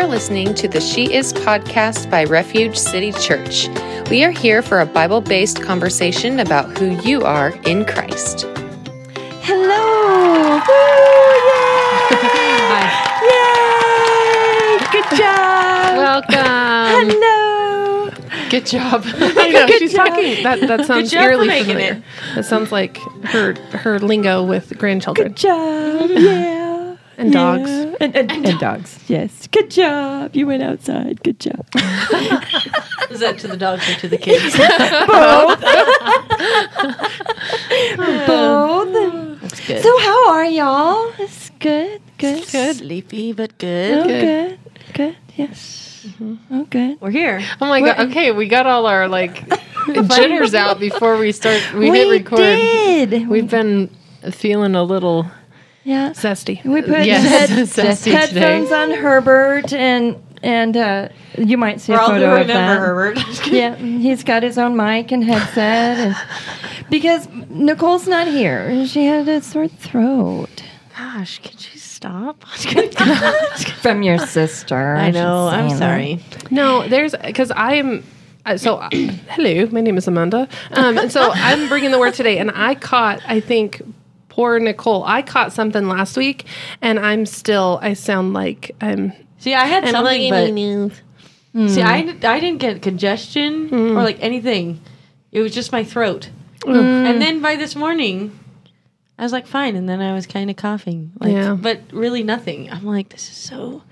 are listening to the She Is podcast by Refuge City Church. We are here for a Bible based conversation about who you are in Christ. Hello! Woo! Yay! Yay! Good job! Welcome. Hello! Good job. I know she's job. talking. That that sounds eerily familiar. That sounds like her her lingo with grandchildren Good job! Yeah! And dogs. Yeah. And, and, and dogs, yes. Good job! You went outside. Good job. Is that to the dogs or to the kids? Both. Both. That's good. So, how are y'all? It's good. Good. good. Sleepy but Oh, good. good. Good. Yes. Mm-hmm. Oh, good. We're here. Oh my god. Okay, we got all our like jitters out before we start. We, hit record. did. We've been feeling a little yeah. zesty. We put Yes, head- zesty headphones on Herbert, and and uh, you might see For a all who photo of remember that. Herbert. Yeah, he's got his own mic and headset, and because Nicole's not here, she had a sore throat Gosh, could you stop? from your sister. I know. should I'm say sorry. No, there's because I am. Uh, so, uh, hello, my name is Amanda. Um, and so I'm bringing the word today, and I caught, I think, poor Nicole. I caught something last week, and I'm still. I sound like I'm. See, I had I'm something, like, but see, I, hmm. I didn't get congestion hmm. or like anything. It was just my throat. Hmm. And then by this morning, I was like fine, and then I was kind of coughing, like, Yeah. but really nothing. I'm like, this is so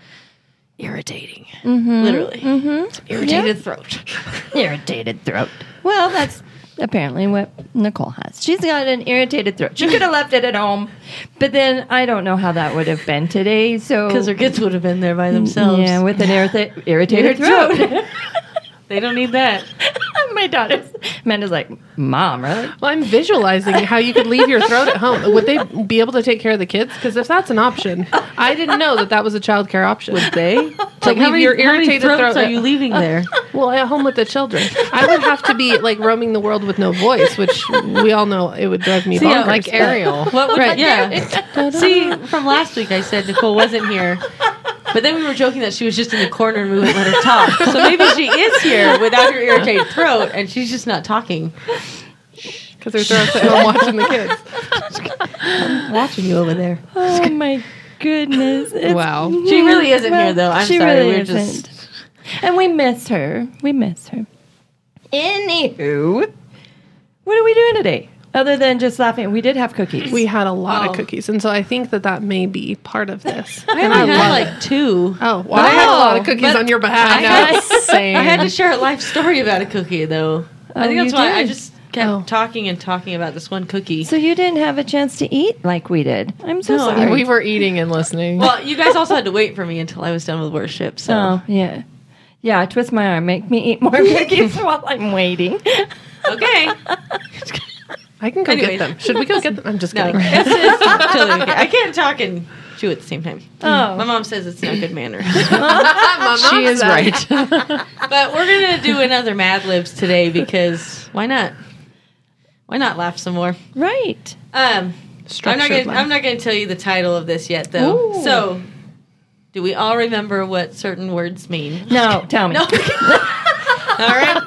irritating, mm-hmm. literally. Mm-hmm. It's an irritated throat. irritated throat. Well, that's apparently what Nicole has. She's got an irritated throat. She could have left it at home, but then I don't know how that would have been today. So Because her kids would have been there by themselves. yeah, with an irrita- irritated throat. They don't need that. My daughter's Amanda's like, Mom, really? Well, I'm visualizing how you could leave your throat at home. Would they be able to take care of the kids? Because if that's an option, I didn't know that that was a child care option. Would They? to Like, how leave many, your how many irritated throats throat are you leaving there? Well, at home with the children, I would have to be like roaming the world with no voice, which we all know it would drive me See, bonkers. like Ariel. What would, Right. yeah. See, from last week I said Nicole wasn't here. But then we were joking that she was just in the corner and we wouldn't let her talk. So maybe she is here without her irritated throat and she's just not talking. because they're throats at home watching the kids. I'm Watching you over there. Oh my goodness. It's- Wow. She really isn't here though. I'm she sorry. really we're isn't. just And we miss her. We miss her. Anywho, what are we doing today? Other than just laughing, we did have cookies. We had a lot Oh. of cookies, and so I think that that may be part of this. I and only I had love like two. Oh, well, I had a lot of oh, cookies but on your behalf. I had, Same. I had to share a life story about a cookie though. I Oh, think that's you why I just kept Oh. talking and talking about this one cookie. so you didn't have a chance to eat like we did. I'm so No, sorry. we were eating and listening. well, you guys also had to wait for me until I was done with worship. So oh yeah, yeah. Twist my arm, make me eat more cookies while I'm waiting. okay. I can go Anyways. get them. Should we go get them? I'm just No, kidding. it's, it's totally okay. I can't talk and chew at the same time. Oh. My mom says it's not good manners. she is right. but we're gonna do another Mad Libs today because why not? Why not laugh some more? Right. Um, I'm not Structured gonna. I'm not gonna tell you the title of this yet, though. Ooh. So, do we all remember what certain words mean? No, tell me. No. All right.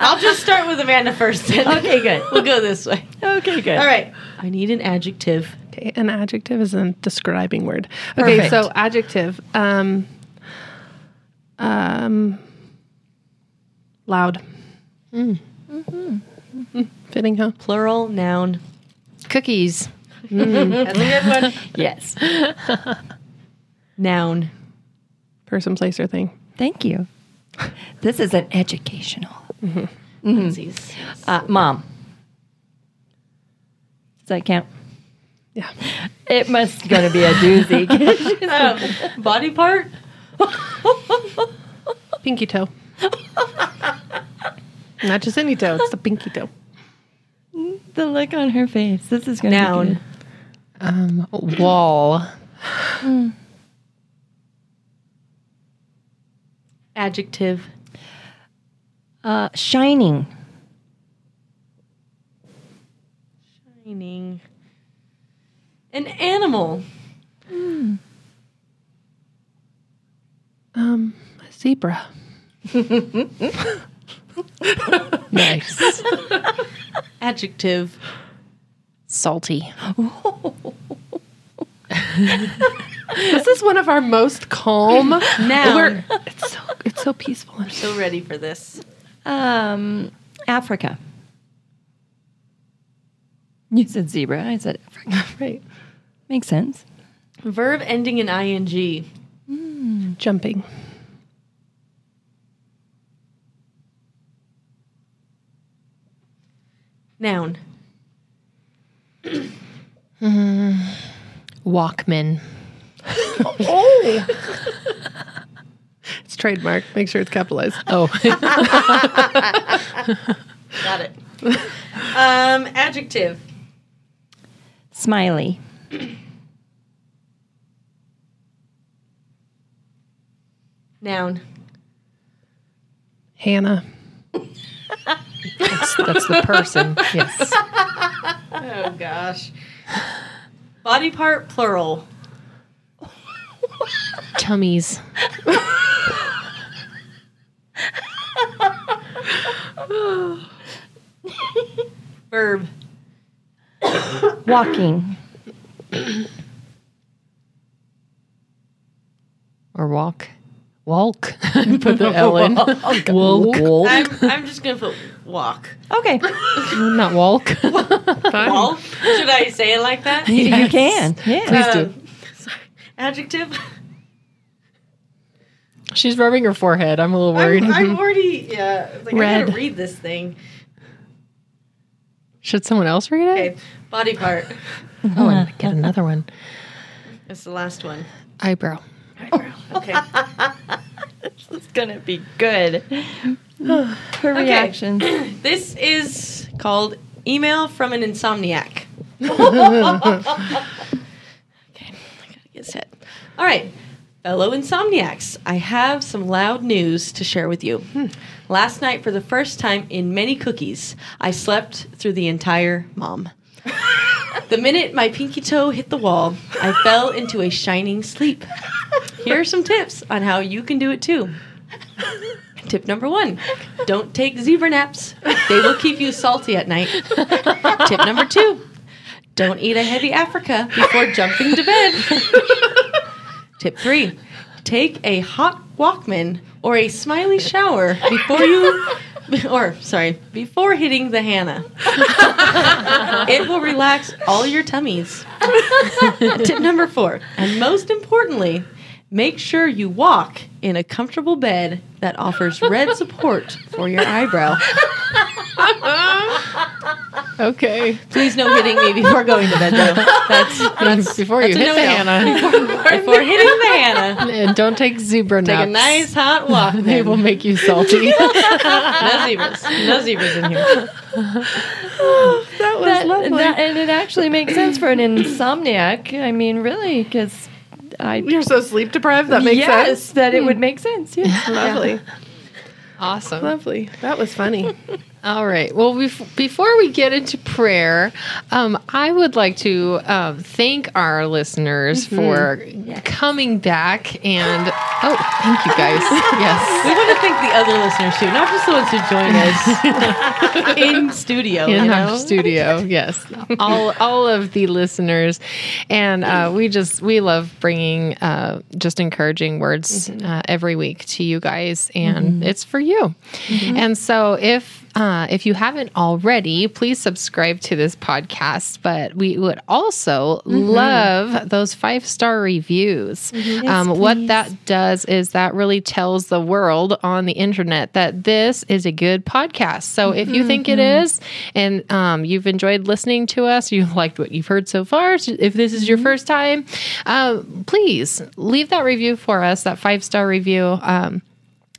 I'll just start with Amanda first. Then. Okay, good. We'll go this way. Okay, good. All right. I need an adjective. Okay, an adjective is a describing word. Okay, Perfect. so adjective. Um, um, loud. Mm. Mm, Fitting, huh? Plural noun. Cookies. That's a good one. Yes. Noun. Person, place, or thing. Thank you. This is an educational. Lindsay's. Uh, Mom. Does that count? Yeah. It must going to be a doozy. Um, body part. Pinky toe. Not just any toe, it's the pinky toe. the look on her face. This is going to Noun. be good. Um, wall. Adjective. Uh, shining. Shining. An animal. Um, Um, a zebra. Nice. Adjective. Salty. This is one of our most calm. Noun. We're, it's so it's so peaceful. and So ready for this. Um, Africa. You said zebra. I said Africa. Right. Makes sense. Verb ending in ing. Jumping. Noun. Walkman. It's trademark. Make sure it's capitalized. Oh. Got it. um, adjective. Smiley. Noun. Hannah. that's, that's the person. Yes. Oh gosh. Body part plural. Tummies. Verb. Walking. Or walk. Walk. Put the L in. Walk. I'm, I'm just gonna put walk. Okay. Not walk. Walk. Should I say it like that? You, you can. Yeah. Please do. Um, sorry. Adjective. She's rubbing her forehead. I'm a little worried. I'm, I'm already yeah. Like I Red. gotta read this thing. Should someone else read it? Okay. Body part. Oh, and get another one. That's the last one. Eyebrow. Eyebrow. Okay. It's gonna be good. Her reaction. this is called email from an insomniac. okay, I gotta get set. All right, fellow insomniacs, I have some loud news to share with you. Hmm. Last night, for the first time in many cookies, I slept through the entire mom. the minute my pinky toe hit the wall, I fell into a shining sleep. Here are some tips on how you can do it too. Tip number one don't take zebra naps, they will keep you salty at night. Tip number two don't eat a heavy Africa before jumping to bed. Tip three take a hot Walkman or a smiley shower before you. Or, sorry, before hitting the Hannah. it will relax all your tummies. Tip number four, and most importantly, make sure you walk in a comfortable bed that offers red support for your eyebrow. Okay. Please no hitting me before going to bed, though. That's, that's Before you that's hit the. Hannah. before hitting the Hannah. and don't take zebra Take naps. a nice hot walk. They will make you salty. no zebras. No zebras in here. That was That, lovely. that- and it actually makes sense for an insomniac. I mean, really, because I You're so sleep deprived. That makes yes, sense. that it hmm. would make sense. Yeah. Lovely. awesome. Lovely. That was funny. All right. Well, bef- before we get into prayer, um, I would like to um, thank our listeners for coming back and oh, thank you guys. Yes. We want to thank the other listeners too, not just the ones who join us in studio. in you our studio. Yes, all all of the listeners, and uh, we just we love bringing uh, just encouraging words uh, every week to you guys, and it's for you. And so if uh, if you haven't already, please subscribe to this podcast. But we would also love those five star reviews. um, what that does is that really tells the world on the internet that this is a good podcast. So if you think it is, and um, you've enjoyed listening to us, you liked what you've heard so far, if this is your first time, um, please leave that review for us, that five star review. Um,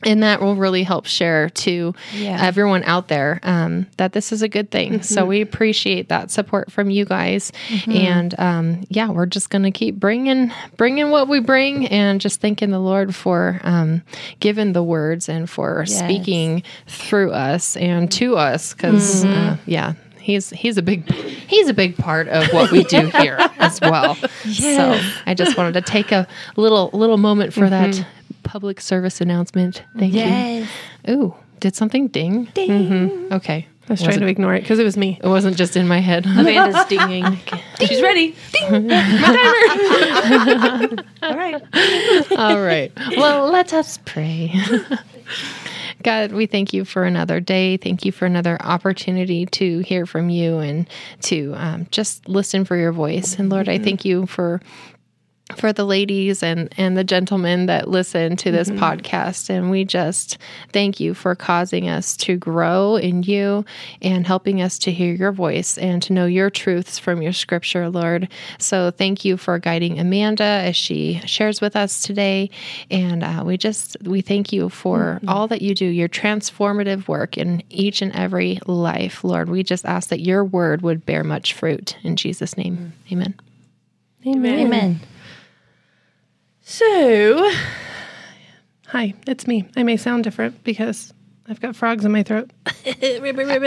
and that will really help share to Yeah. everyone out there um, that this is a good thing. So we appreciate that support from you guys, and um, yeah, we're just going to keep bringing bringing what we bring, and just thanking the Lord for um, giving the words and for Yes. speaking through us and to us, because uh, yeah. He's he's a big he's a big part of what we do here as well. So I just wanted to take a little little moment for that public service announcement. Thank Yes. you. Ooh, did something ding? Ding. Okay. I was trying to ignore it because it was me. It wasn't just in my head. Amanda's dinging. She's ready. Ding. my timer. All right. All right. Well, let us pray. God, we thank you for another day. Thank you for another opportunity to hear from you and to um, just listen for your voice. And Lord, I thank you for for the ladies and and the gentlemen that listen to this mm-hmm. podcast. And we just thank you for causing us to grow in you and helping us to hear your voice and to know your truths from your scripture lord. So thank you for guiding amanda as she shares with us today. And uh, we just we thank you for mm-hmm. all that you do your transformative work in each and every life lord. We just ask that your word would bear much fruit. In jesus name mm-hmm. amen. Amen. Amen. So, hi, it's me. I may sound different because I've got frogs in my throat.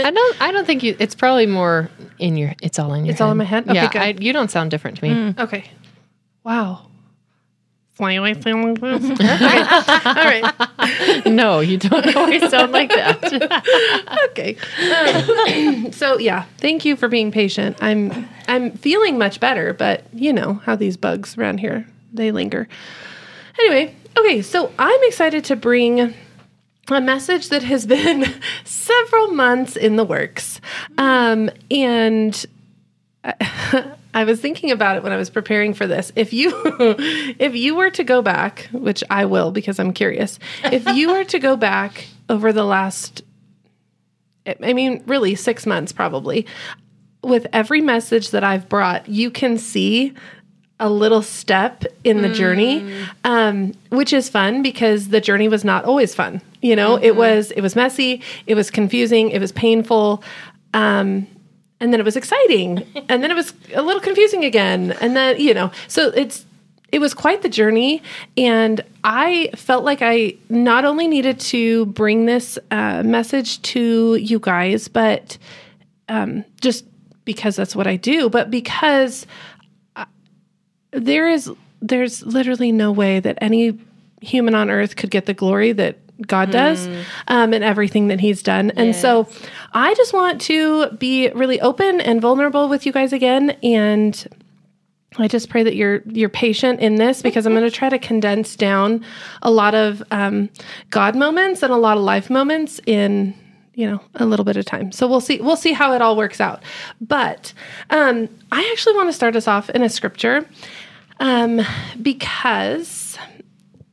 I don't. I don't think you. It's probably more in your. It's all in your. It's all in my head? Okay, yeah, good. I, you don't sound different to me. Okay. Wow. Fly away, I sound okay. All right. no, you don't always sound like that. Okay. Um, so yeah, thank you for being patient. I'm I'm feeling much better, but you know how these bugs around here they linger. Anyway, okay, so I'm excited to bring a message that has been several months in the works, um, and I was thinking about it when I was preparing for this. If you if you were to go back, which I will because I'm curious, if you were to go back over the last I mean, really 6 months probably, with every message that I've brought, you can see a little step in the journey um, which is fun because the journey was not always fun. You know it was it was messy it was confusing it was painful um, and then it was exciting and then it was a little confusing again and then you know so it's it was quite the journey and i felt like i not only needed to bring this uh, message to you guys but um, just because that's what i do but because there is there's literally no way that any human on earth could get the glory that God does um, and everything that He's done. And so I just want to be really open and vulnerable with you guys again. And I just pray that you're you're patient in this because I'm going to try to condense down a lot of um, God moments and a lot of life moments in you know a little bit of time. So we'll see we'll see how it all works out. But um, I actually want to start us off in a scripture um, because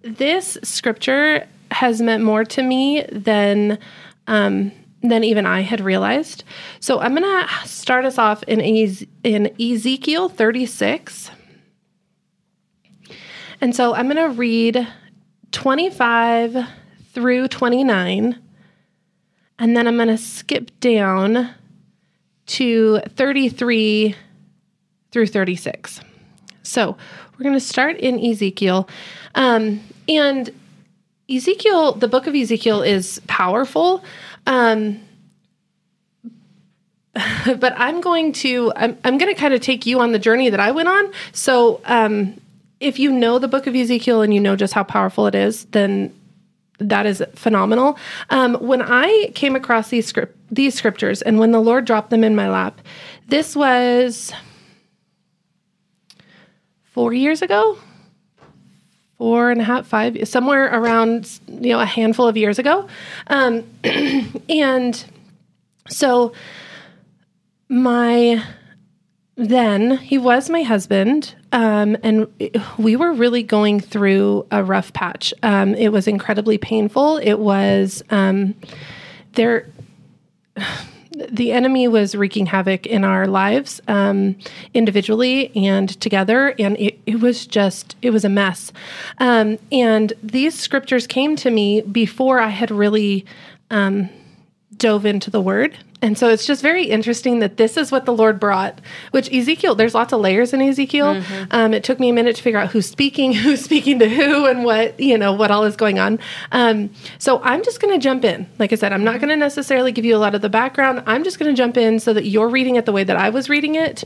this scripture has meant more to me than um, than even I had realized. So I'm going to start us off in Ez- in Ezekiel 36. And so I'm going to read 25 through 29 and then I'm going to skip down to 33 through 36. So we're going to start in Ezekiel. Um, and Ezekiel, the book of Ezekiel is powerful. Um, but I'm going to I'm, I'm going to kind of take you on the journey that I went on. So um, if you know the book of Ezekiel and you know just how powerful it is, then that is phenomenal. Um, when I came across these script these scriptures and when the Lord dropped them in my lap, this was four years ago four and a half, five, somewhere around you know a handful of years ago, um, and so my then he was my husband, um, and we were really going through a rough patch. Um, it was incredibly painful. It was um, there the enemy was wreaking havoc in our lives um, individually and together and it, it was just it was a mess. Um, and these scriptures came to me before i had really um, dove into the word. And so it's just very interesting that this is what the lord brought which ezekiel there's lots of layers in ezekiel. Um, it took me a minute to figure out who's speaking who's speaking to who and what you know what all is going on. Um, so i'm just going to jump in. Like i said i'm not going to necessarily give you a lot of the background. I'm just going to jump in so that you're reading it the way that i was reading it.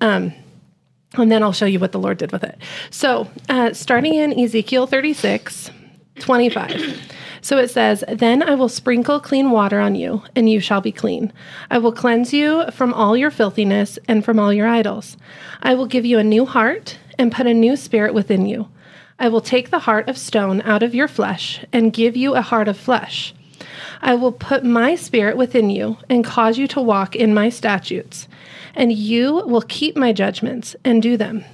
Um, and then i'll show you what the lord did with it. So uh, starting in ezekiel 36 25. So it says, Then I will sprinkle clean water on you, and you shall be clean. I will cleanse you from all your filthiness and from all your idols. I will give you a new heart and put a new spirit within you. I will take the heart of stone out of your flesh and give you a heart of flesh. I will put my spirit within you and cause you to walk in my statutes, and you will keep my judgments and do them.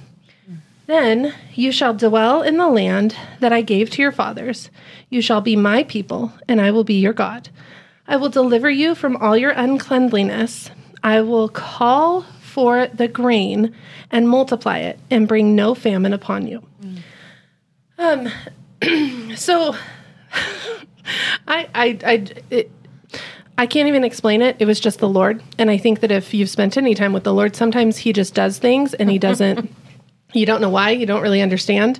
Then you shall dwell in the land that I gave to your fathers. You shall be my people, and I will be your God. I will deliver you from all your uncleanliness. I will call for the grain and multiply it, and bring no famine upon you. Um, so I, I, I, it, I can't even explain it. It was just the Lord. And I think that if you've spent any time with the Lord, sometimes He just does things and He doesn't. You don't know why. You don't really understand.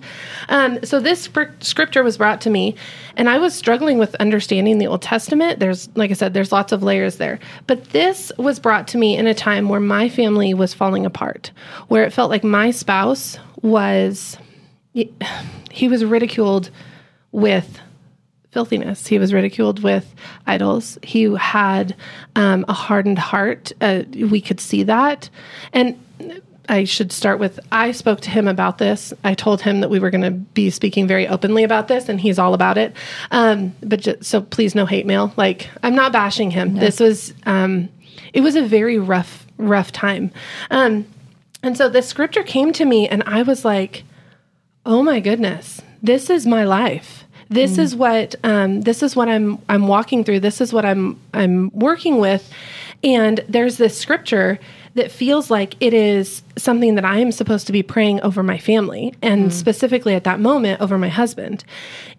Um, so this scripture was brought to me, and I was struggling with understanding the Old Testament. There's, like I said, there's lots of layers there. But this was brought to me in a time where my family was falling apart, where it felt like my spouse was, he was ridiculed with filthiness. He was ridiculed with idols. He had um, a hardened heart. Uh, we could see that, and I should start with I spoke to him about this. I told him that we were going to be speaking very openly about this, and he's all about it. Um, but just, so please, no hate mail. Like I'm not bashing him. No. This was um, it was a very rough rough time. Um, and so this scripture came to me, and I was like, oh my goodness, this is my life. This mm. is what um, this is what I'm I'm walking through. This is what I'm I'm working with. And there's this scripture that feels like it is something that I am supposed to be praying over my family and mm. specifically at that moment over my husband.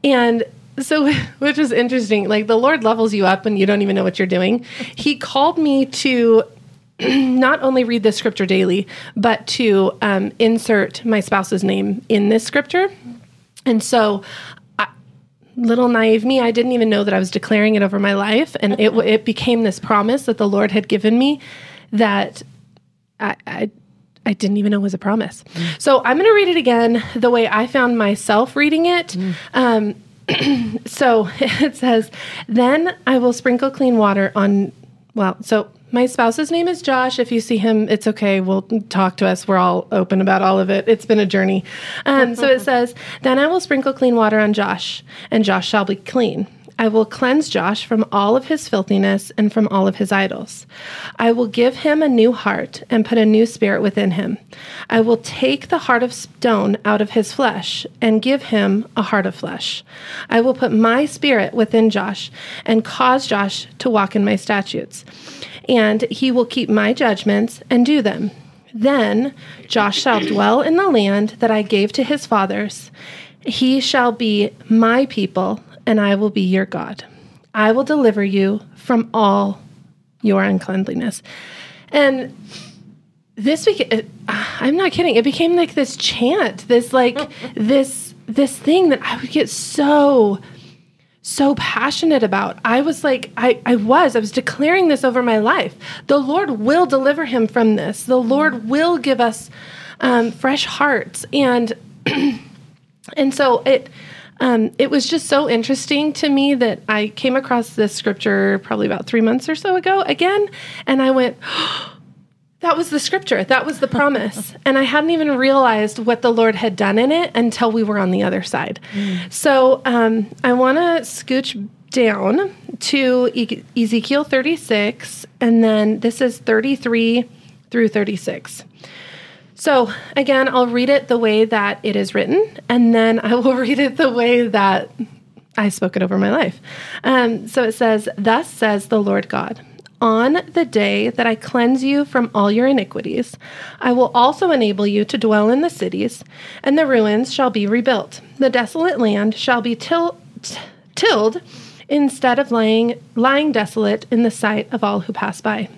And so, which is interesting, like the Lord levels you up and you don't even know what you're doing. He called me to not only read this scripture daily, but to um, insert my spouse's name in this scripture. And so little naive me, I didn't even know that I was declaring it over my life, and it it became this promise that the Lord had given me that I, I I didn't even know it was a promise. Mm. So I'm going to read it again the way I found myself reading it. Mm. Um, so it says, Then I will sprinkle clean water on, well, so my spouse's name is Josh. If you see him, it's okay. We'll talk to us. We're all open about all of it. It's been a journey. Um, so it says, Then I will sprinkle clean water on Josh, and Josh shall be clean. I will cleanse Josh from all of his filthiness and from all of his idols. I will give him a new heart and put a new spirit within him. I will take the heart of stone out of his flesh and give him a heart of flesh. I will put my spirit within Josh and cause Josh to walk in my statutes. And he will keep my judgments and do them. Then Josh shall dwell in the land that I gave to his fathers. He shall be my people and I will be your God. I will deliver you from all your uncleanliness. And this week, I'm not kidding. It became like this chant, this like this this thing that I would get so so passionate about. I was like, I, I was, I was declaring this over my life. The Lord will deliver him from this. The Lord will give us um, fresh hearts. And and so it um, it was just so interesting to me that I came across this scripture probably about three months or so ago again, and I went, oh, that was the scripture, that was the promise. and I hadn't even realized what the Lord had done in it until we were on the other side. Mm. So um, I want to scooch down to e- Ezekiel 36, and then this is 33 through 36. So, again, I'll read it the way that it is written, and then I will read it the way that I spoke it over my life. Um, so it says, Thus says the Lord God. On the day that I cleanse you from all your iniquities, I will also enable you to dwell in the cities, and the ruins shall be rebuilt. The desolate land shall be till, t- tilled instead of lying, lying desolate in the sight of all who pass by.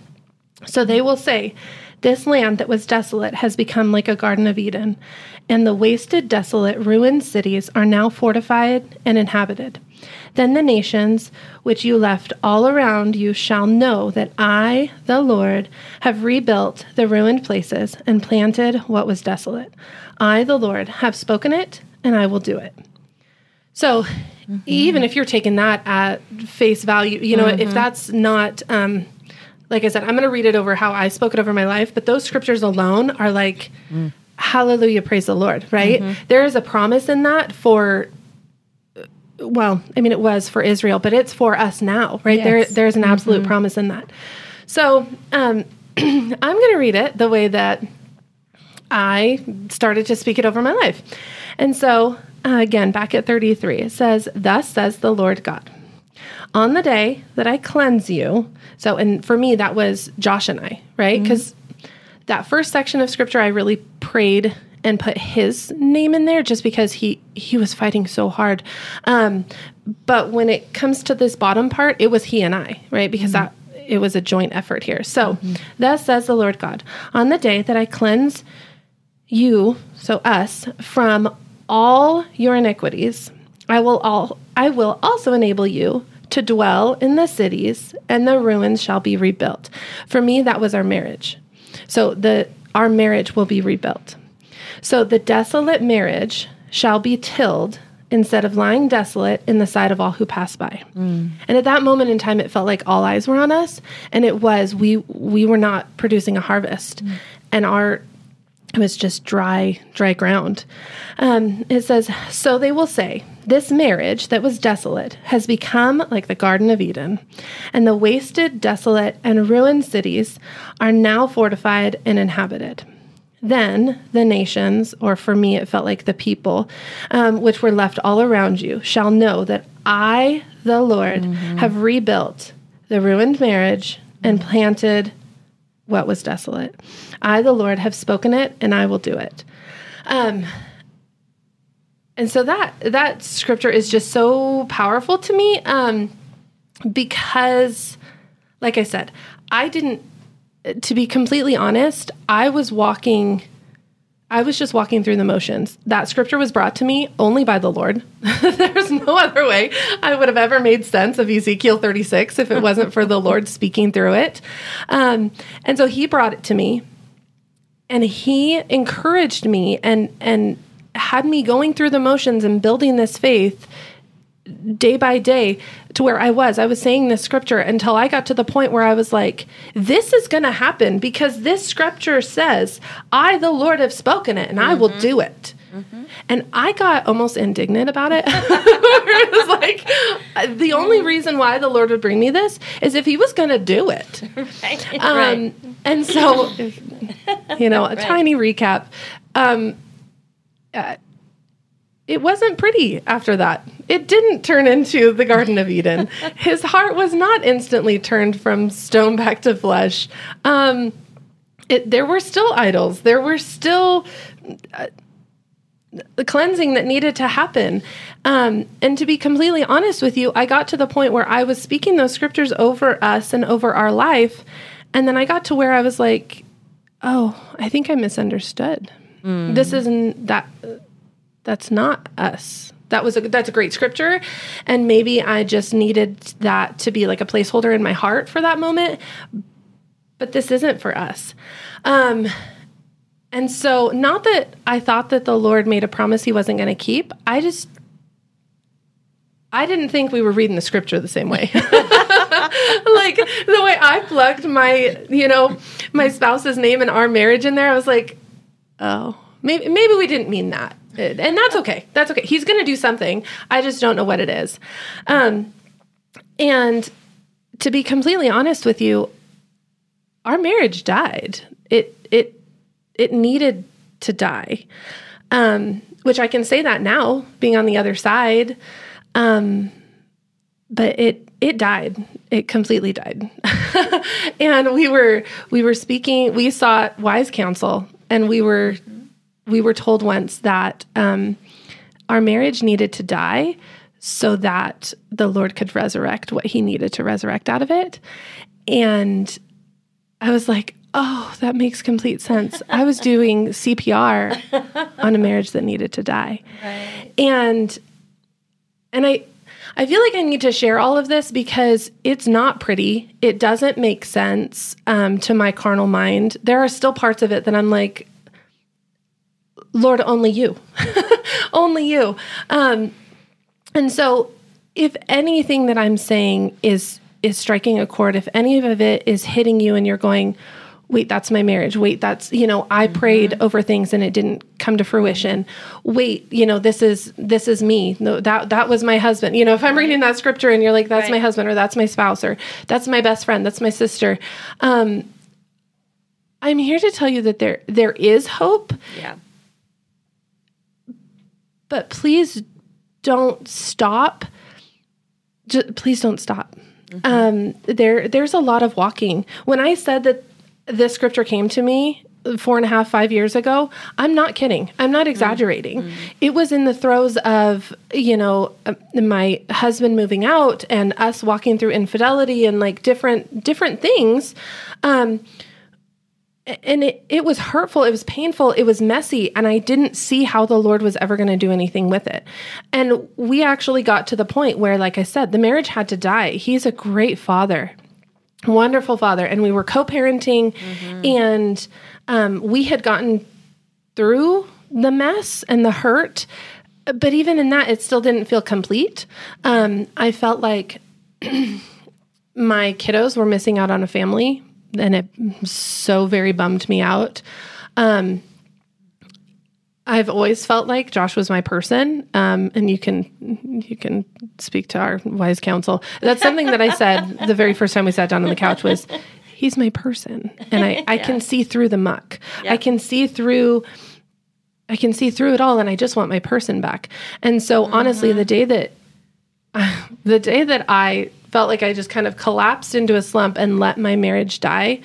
So they will say, this land that was desolate has become like a Garden of Eden, and the wasted, desolate, ruined cities are now fortified and inhabited. Then the nations which you left all around you shall know that I, the Lord, have rebuilt the ruined places and planted what was desolate. I, the Lord, have spoken it, and I will do it. So even if you're taking that at face value, you know, if that's not, um, like I said, I'm going to read it over how I spoke it over my life, but those scriptures alone are like, hallelujah, praise the Lord, right? There is a promise in that for, well, I mean, it was for Israel, but it's for us now, right? There, there's an absolute promise in that. So um, I'm going to read it the way that I started to speak it over my life. And so, uh, again, back at 33, it says, Thus says the Lord God, on the day that I cleanse you. So, and for me, that was Josh and I, right? Mm-hmm. Because that first section of scripture, I really prayed and put his name in there just because he he was fighting so hard. Um, but when it comes to this bottom part, it was he and I, right? Because mm-hmm. that it was a joint effort here. So, mm-hmm. thus says the Lord God, on the day that I cleanse you, so us, from all your iniquities, I will all I will also enable you to dwell in the cities, and the ruins shall be rebuilt. For me, that was our marriage. So the our marriage will be rebuilt. So the desolate marriage shall be tilled instead of lying desolate in the sight of all who pass by. Mm. And at that moment in time it felt like all eyes were on us and it was we we were not producing a harvest. Mm. And our it was just dry, dry ground. Um, it says, So they will say, This marriage that was desolate has become like the Garden of Eden, and the wasted, desolate, and ruined cities are now fortified and inhabited. Then the nations, or for me, it felt like the people, um, which were left all around you, shall know that I, the Lord, have rebuilt the ruined marriage and planted what was desolate. I, the Lord, have spoken it, and I will do it. Um, and so that that scripture is just so powerful to me um, because, like I said, I didn't. To be completely honest, I was walking. I was just walking through the motions. That scripture was brought to me only by the Lord. There's no other way I would have ever made sense of Ezekiel 36 if it wasn't for the Lord speaking through it. Um, and so He brought it to me, and He encouraged me and and had me going through the motions and building this faith day by day to where I was. I was saying this scripture until I got to the point where I was like, this is going to happen because this scripture says, I, the Lord, have spoken it and I will do it. And I got almost indignant about it. it was like, the only reason why the Lord would bring me this is if He was going to do it. Um, And so, you know, a tiny recap. Um, uh, it wasn't pretty after that. It didn't turn into the Garden of Eden. His heart was not instantly turned from stone back to flesh. Um, it, there were still idols. There were still uh, the cleansing that needed to happen. Um, and to be completely honest with you, I got to the point where I was speaking those scriptures over us and over our life. And then I got to where I was like, oh, I think I misunderstood. This isn't that that's not us. That was a that's a great scripture, and maybe I just needed that to be like a placeholder in my heart for that moment. But this isn't for us. Um, and so, not that I thought that the Lord made a promise He wasn't going to keep. I just I didn't think we were reading the scripture the same way. like the way I plugged my, you know, my spouse's name and our marriage in there, I was like, oh, maybe maybe we didn't mean that. And that's okay. That's okay. He's going to do something. I just don't know what it is. Um and to be completely honest with you, our marriage died. It it it needed to die. Um which I can say that now being on the other side. Um, but it it died. It completely died. and we were we were speaking. We sought wise counsel, and we were we were told once that um, our marriage needed to die so that the Lord could resurrect what He needed to resurrect out of it. And I was like, oh, that makes complete sense. I was doing CPR on a marriage that needed to die. And and I I feel like I need to share all of this because it's not pretty. It doesn't make sense um, to my carnal mind. There are still parts of it that I'm like, Lord, only you, only you. Um, and so if anything that I'm saying is is striking a chord, if any of it is hitting you and you're going, wait, that's my marriage. Wait, that's, you know, I prayed over things and it didn't come to fruition. Wait, you know, this is this is me. No, that that was my husband. You know, if I'm reading that scripture and you're like, that's my husband or that's my spouse or that's my best friend, that's my sister. Um I'm here to tell you that there there is hope, Yeah. But please don't stop. Just, please don't stop. Um, there, there's a lot of walking. When I said that this scripture came to me four and a half, five years ago, I'm not kidding. I'm not exaggerating. It was in the throes of, you know, uh, my husband moving out and us walking through infidelity and like different different things. Um, and it, it was hurtful it was painful it was messy and i didn't see how the lord was ever going to do anything with it. And we actually got to the point where like i said the marriage had to die. He's a great father wonderful father and we were co-parenting and um, we had gotten through the mess and the hurt but even in that it still didn't feel complete. Um, i felt like my kiddos were missing out on a family and it so very bummed me out um, I've always felt like Josh was my person, um, and you can you can speak to our wise counsel. That's something that I said the very first time we sat down on the couch was, "He's my person," and I I can see through the muck. I can see through. I can see through it all, and I just want my person back. And so, honestly, the day that the day that I felt like I just kind of collapsed into a slump and let my marriage die,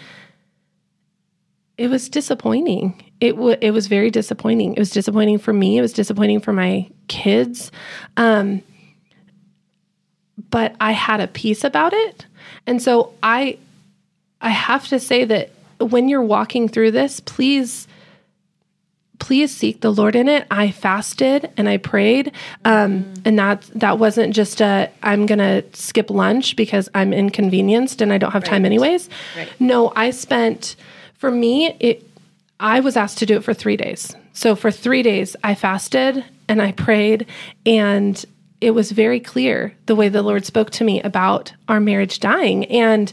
it was disappointing. It w- it was very disappointing. It was disappointing for me. It was disappointing for my kids. Um, but I had a peace about it, and so I I have to say that when you're walking through this, please please seek the Lord in it. I fasted and I prayed, um, and that that wasn't just a I'm gonna skip lunch because I'm inconvenienced and I don't have time anyways. Right. No, I spent for me it. I was asked to do it for three days. So for three days, I fasted and I prayed, and it was very clear the way the Lord spoke to me about our marriage dying and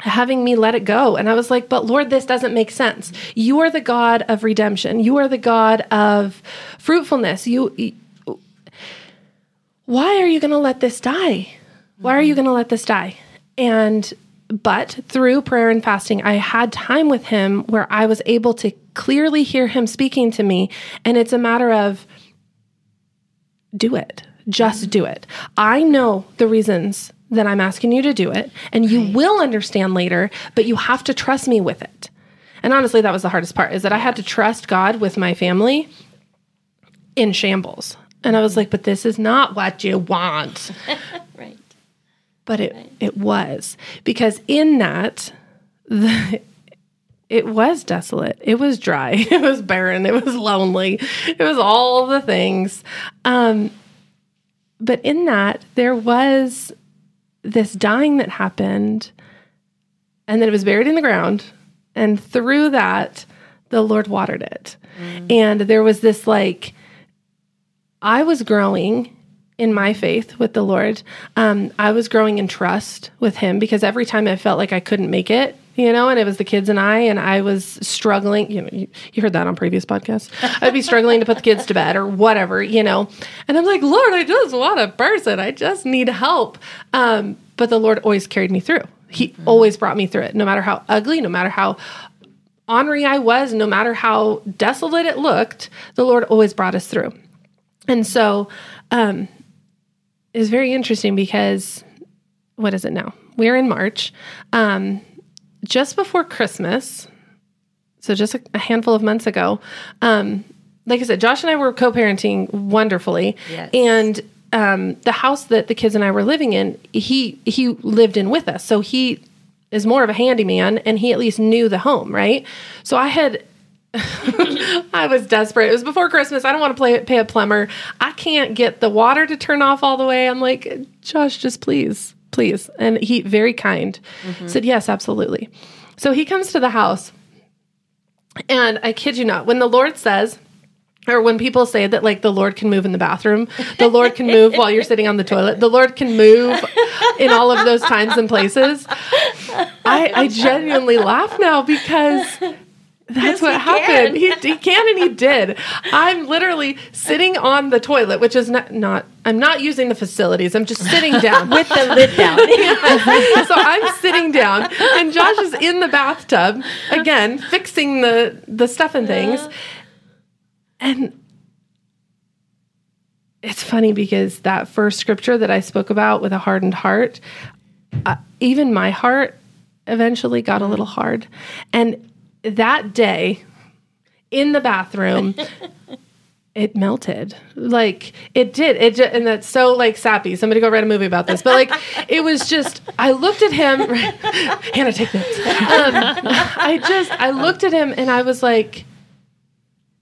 having me let it go. And I was like, but Lord, this doesn't make sense. You are the God of redemption. You are the God of fruitfulness. You, why are you going to let this die? Why are you going to let this die? And, but through prayer and fasting, I had time with him where I was able to clearly hear him speaking to me. And it's a matter of, do it. Just do it. I know the reasons that I'm asking you to do it, and you will understand later, but you have to trust me with it. And honestly, that was the hardest part is that I had to trust God with my family in shambles. And I was like, but this is not what you want. Right. But it it was because in that the it was desolate. It was dry. It was barren. It was lonely. It was all the things. Um, but in that, there was this dying that happened, and then it was buried in the ground. And through that, the Lord watered it. And there was this like, I was growing in my faith with the Lord. Um, I was growing in trust with Him because every time I felt like I couldn't make it, you know, and it was the kids and I, and I was struggling. You know, you, you heard that on previous podcasts. I'd be struggling to put the kids to bed or whatever, you know. And I'm like, Lord, I just want a person. I just need help. Um, but the Lord always carried me through. He always brought me through it, no matter how ugly, no matter how ornery I was, no matter how desolate it looked, the Lord always brought us through. And so um, it's very interesting because what is it now? We're in March. Um, just before Christmas, so just a, a handful of months ago, um, like I said, Josh and I were co parenting wonderfully. Yes. And um, the house that the kids and I were living in, he he lived in with us. So he is more of a handyman and he at least knew the home, right? So I had I was desperate. It was before Christmas. I don't want to play, pay a plumber. I can't get the water to turn off all the way. I'm like, Josh, just please, please. And he, very kind, mm-hmm. said, Yes, absolutely. So he comes to the house. And I kid you not, when the Lord says, or when people say that like the Lord can move in the bathroom, the Lord can move while you're sitting on the toilet, the Lord can move in all of those times and places. I, I genuinely laugh now because that's what happened. He, he can and he did. I'm literally sitting on the toilet, which is not, not I'm not using the facilities. I'm just sitting down With the lid down. so I'm sitting down, and Josh is in the bathtub again, fixing the the stuff and things. And it's funny because that first scripture that I spoke about with a hardened heart, uh, even my heart eventually got a little hard. And that day in the bathroom, it melted. Like it did. It just, and that's so like sappy. Somebody go write a movie about this. But like it was just I looked at him Hannah take notes. Um, I just I looked at him and I was like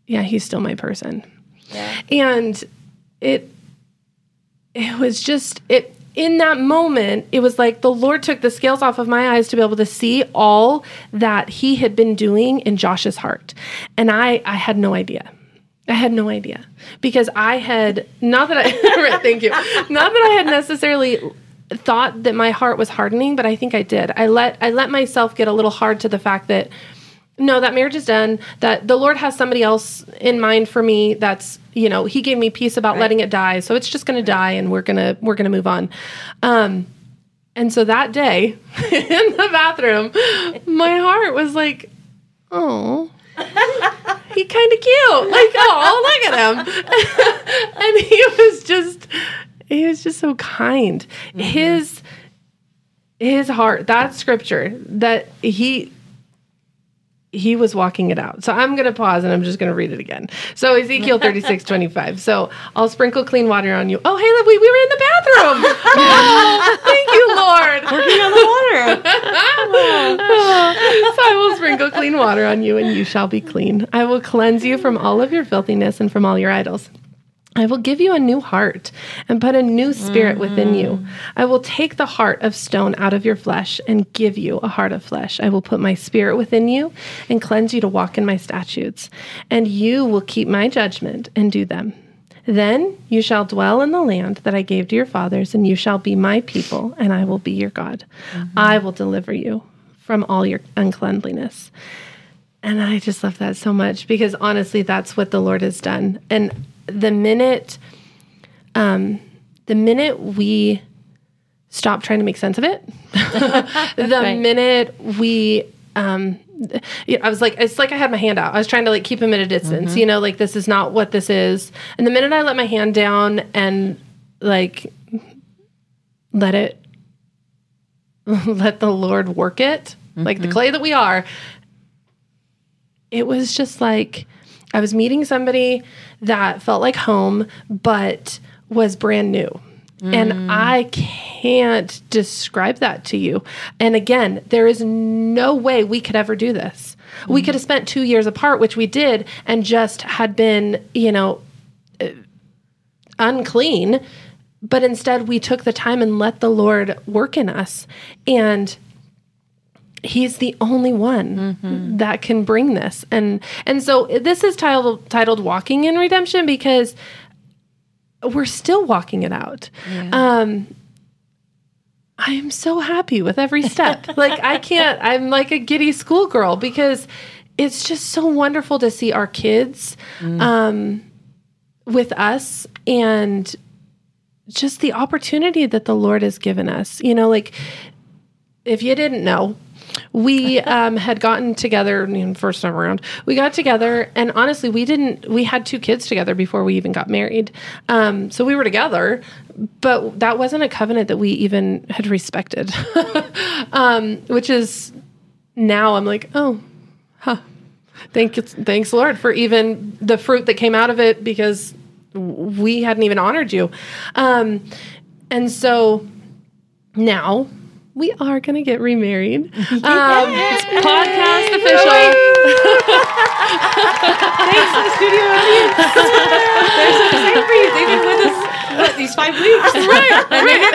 yeah, he's still my person. And it it was just it in that moment, it was like the Lord took the scales off of my eyes to be able to see all that he had been doing in Josh's heart. And I I had no idea. I had no idea because I had not that I thank you. Not that I had necessarily thought that my heart was hardening, but I think I did. I let I let myself get a little hard to the fact that no, that marriage is done. That the Lord has somebody else in mind for me. That's you know He gave me peace about letting it die, so it's just going to die, and we're gonna we're gonna move on. Um, and so that day in the bathroom, my heart was like, oh. he kind of cute. Like, oh, look at him. and he was just he was just so kind. His his heart, that scripture that he he was walking it out. So I'm going to pause and I'm just going to read it again. So Ezekiel 36, 25. So I'll sprinkle clean water on you. Oh, hey, look, we, we were in the bathroom. oh, thank you, Lord. Working on the water. so I will sprinkle clean water on you, and you shall be clean. I will cleanse you from all of your filthiness and from all your idols. I will give you a new heart and put a new spirit within you. Mm-hmm. I will take the heart of stone out of your flesh and give you a heart of flesh. I will put my spirit within you and cleanse you to walk in my statutes. And you will keep my judgment and do them. Then you shall dwell in the land that I gave to your fathers, and you shall be my people, and I will be your God. Mm-hmm. I will deliver you from all your uncleanliness. And I just love that so much because honestly, that's what the Lord has done. And the minute, um, the minute we stop trying to make sense of it, the right. minute we, um, yeah, I was like, it's like I had my hand out. I was trying to like keep him at a distance, you know, like this is not what this is. And the minute I let my hand down and like let it, let the Lord work it, like the clay that we are, it was just like I was meeting somebody that felt like home, but was brand new. And I can't describe that to you. And again, there is no way we could ever do this. We could have spent two years apart, which we did, and just had been, you know, uh, unclean. But instead, we took the time and let the Lord work in us. And he's the only one that can bring this. And and so this is titled titled walking in redemption because we're still walking it out. Um i am so happy with every step. Like i can't i'm like a giddy schoolgirl because it's just so wonderful to see our kids um with us and just the opportunity that the lord has given us. You know like if you didn't know, we um, had gotten together first time around. We got together, and honestly, we didn't. We had two kids together before we even got married. Um, so we were together, but that wasn't a covenant that we even had respected. um, which is now I'm like, oh, huh. Thank thanks, Lord, for even the fruit that came out of it because we hadn't even honored you. Um, and so now we are going to get remarried. Um, podcast official. Thanks to the studio audience. They're so excited for you. They've been with us what, these five weeks. right, right.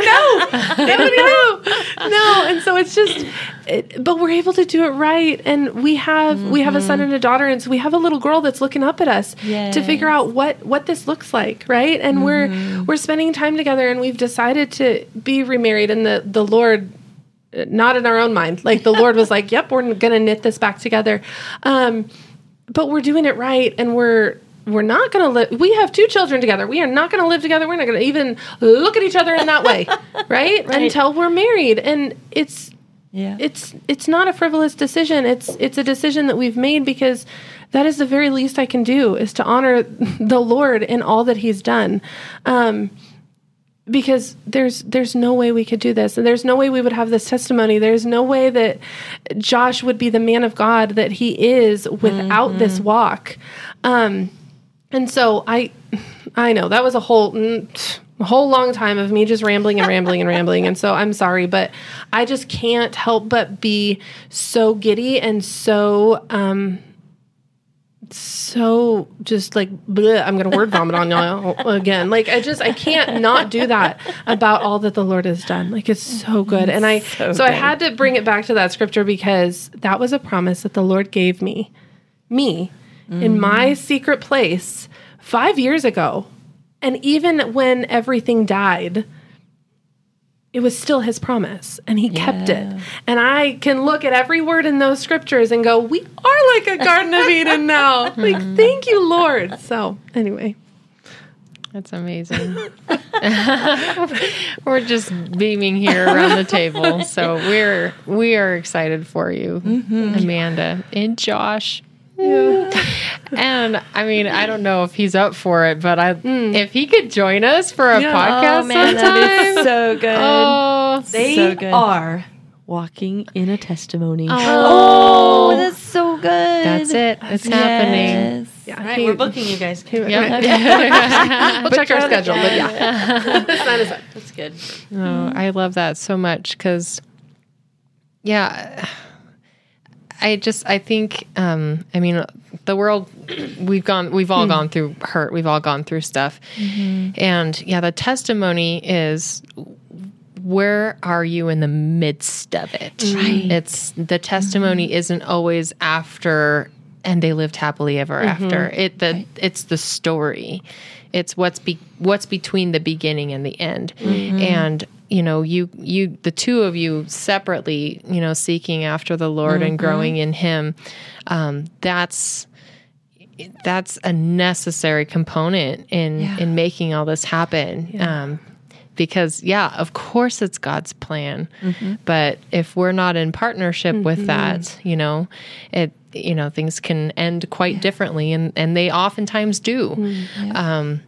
No, no, no. And so it's just, it, but we're able to do it right, and we have we have a son and a daughter, and so we have a little girl that's looking up at us to figure out what what this looks like, right? And we're we're spending time together, and we've decided to be remarried, and the the Lord not in our own mind. Like the Lord was like, "Yep, we're going to knit this back together." Um, but we're doing it right, and we're we're not going to live. We have two children together. We are not going to live together. We're not going to even look at each other in that way, right? Until we're married, and it's Yeah. it's it's not a frivolous decision. It's it's a decision that we've made because that is the very least I can do is to honor the Lord in all that He's done. Um, because there's there's no way we could do this. And there's no way we would have this testimony. There's no way that josh would be the man of god that he is without this walk. Um and so i i know that was a whole mm, a whole long time of me just rambling and rambling and rambling. And so i'm sorry but i just can't help but be so giddy and so um so just like bleh, I'm gonna word vomit on y'all again. Like I just I can't not do that about all that the Lord has done. Like it's so good. And I so, I had to bring it back to that scripture because that was a promise that the Lord gave me, me, in mm. my secret place five years ago. And even when everything died, it was still his promise and he kept it. And I can look at every word in those scriptures and go, We are like a Garden of Eden now. Like, thank you, Lord. So, anyway. That's amazing. we're just beaming here around the table, so we're we are excited for you, mm-hmm. Amanda and Josh. and I mean, I don't know if he's up for it, but I hmm. if he could join us for a podcast Oh man, sometime. that'd be so good. oh, They So good. are walking in a testimony. Oh, oh that's so good. that's it. It's happening. Yeah, All right, he- we're booking you guys. Yep. We'll check our schedule, but yeah. Sign us up. That's good. Oh, I love that so much because, yeah, I just I think um, I mean the world we've gone we've all hmm. gone through hurt we've all gone through stuff, mm-hmm. and yeah, the testimony is where are you in the midst of it? Right. It's the testimony mm-hmm. isn't always after and they lived happily ever mm-hmm. after. It the it's the story. It's what's be what's between the beginning and the end. And you know, you you the two of you separately, you know, seeking after the Lord and growing in him. Um, that's that's a necessary component in in making all this happen. Um, because yeah, of course it's God's plan, but if we're not in partnership with that, you know, it you know things can end quite differently, and and they oftentimes do. Um,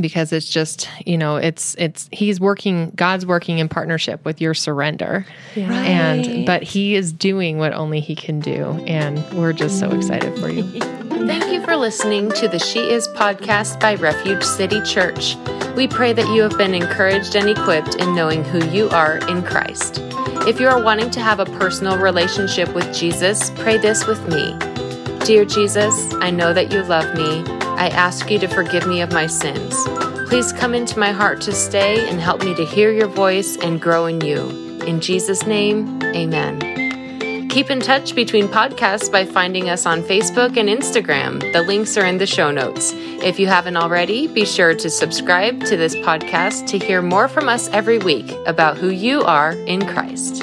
because it's just you know it's it's he's working god's working in partnership with your surrender and but he is doing what only he can do and we're just so excited for you Thank you for listening to the She Is podcast by Refuge City Church. We pray that you have been encouraged and equipped in knowing who you are in Christ. If you are wanting to have a personal relationship with Jesus, pray this with me. Dear Jesus, I know that you love me. I ask you to forgive me of my sins. Please come into my heart to stay and help me to hear your voice and grow in you. In Jesus' name, amen. Keep in touch between podcasts by finding us on Facebook and Instagram. The links are in the show notes. If you haven't already, be sure to subscribe to this podcast to hear more from us every week about who you are in Christ.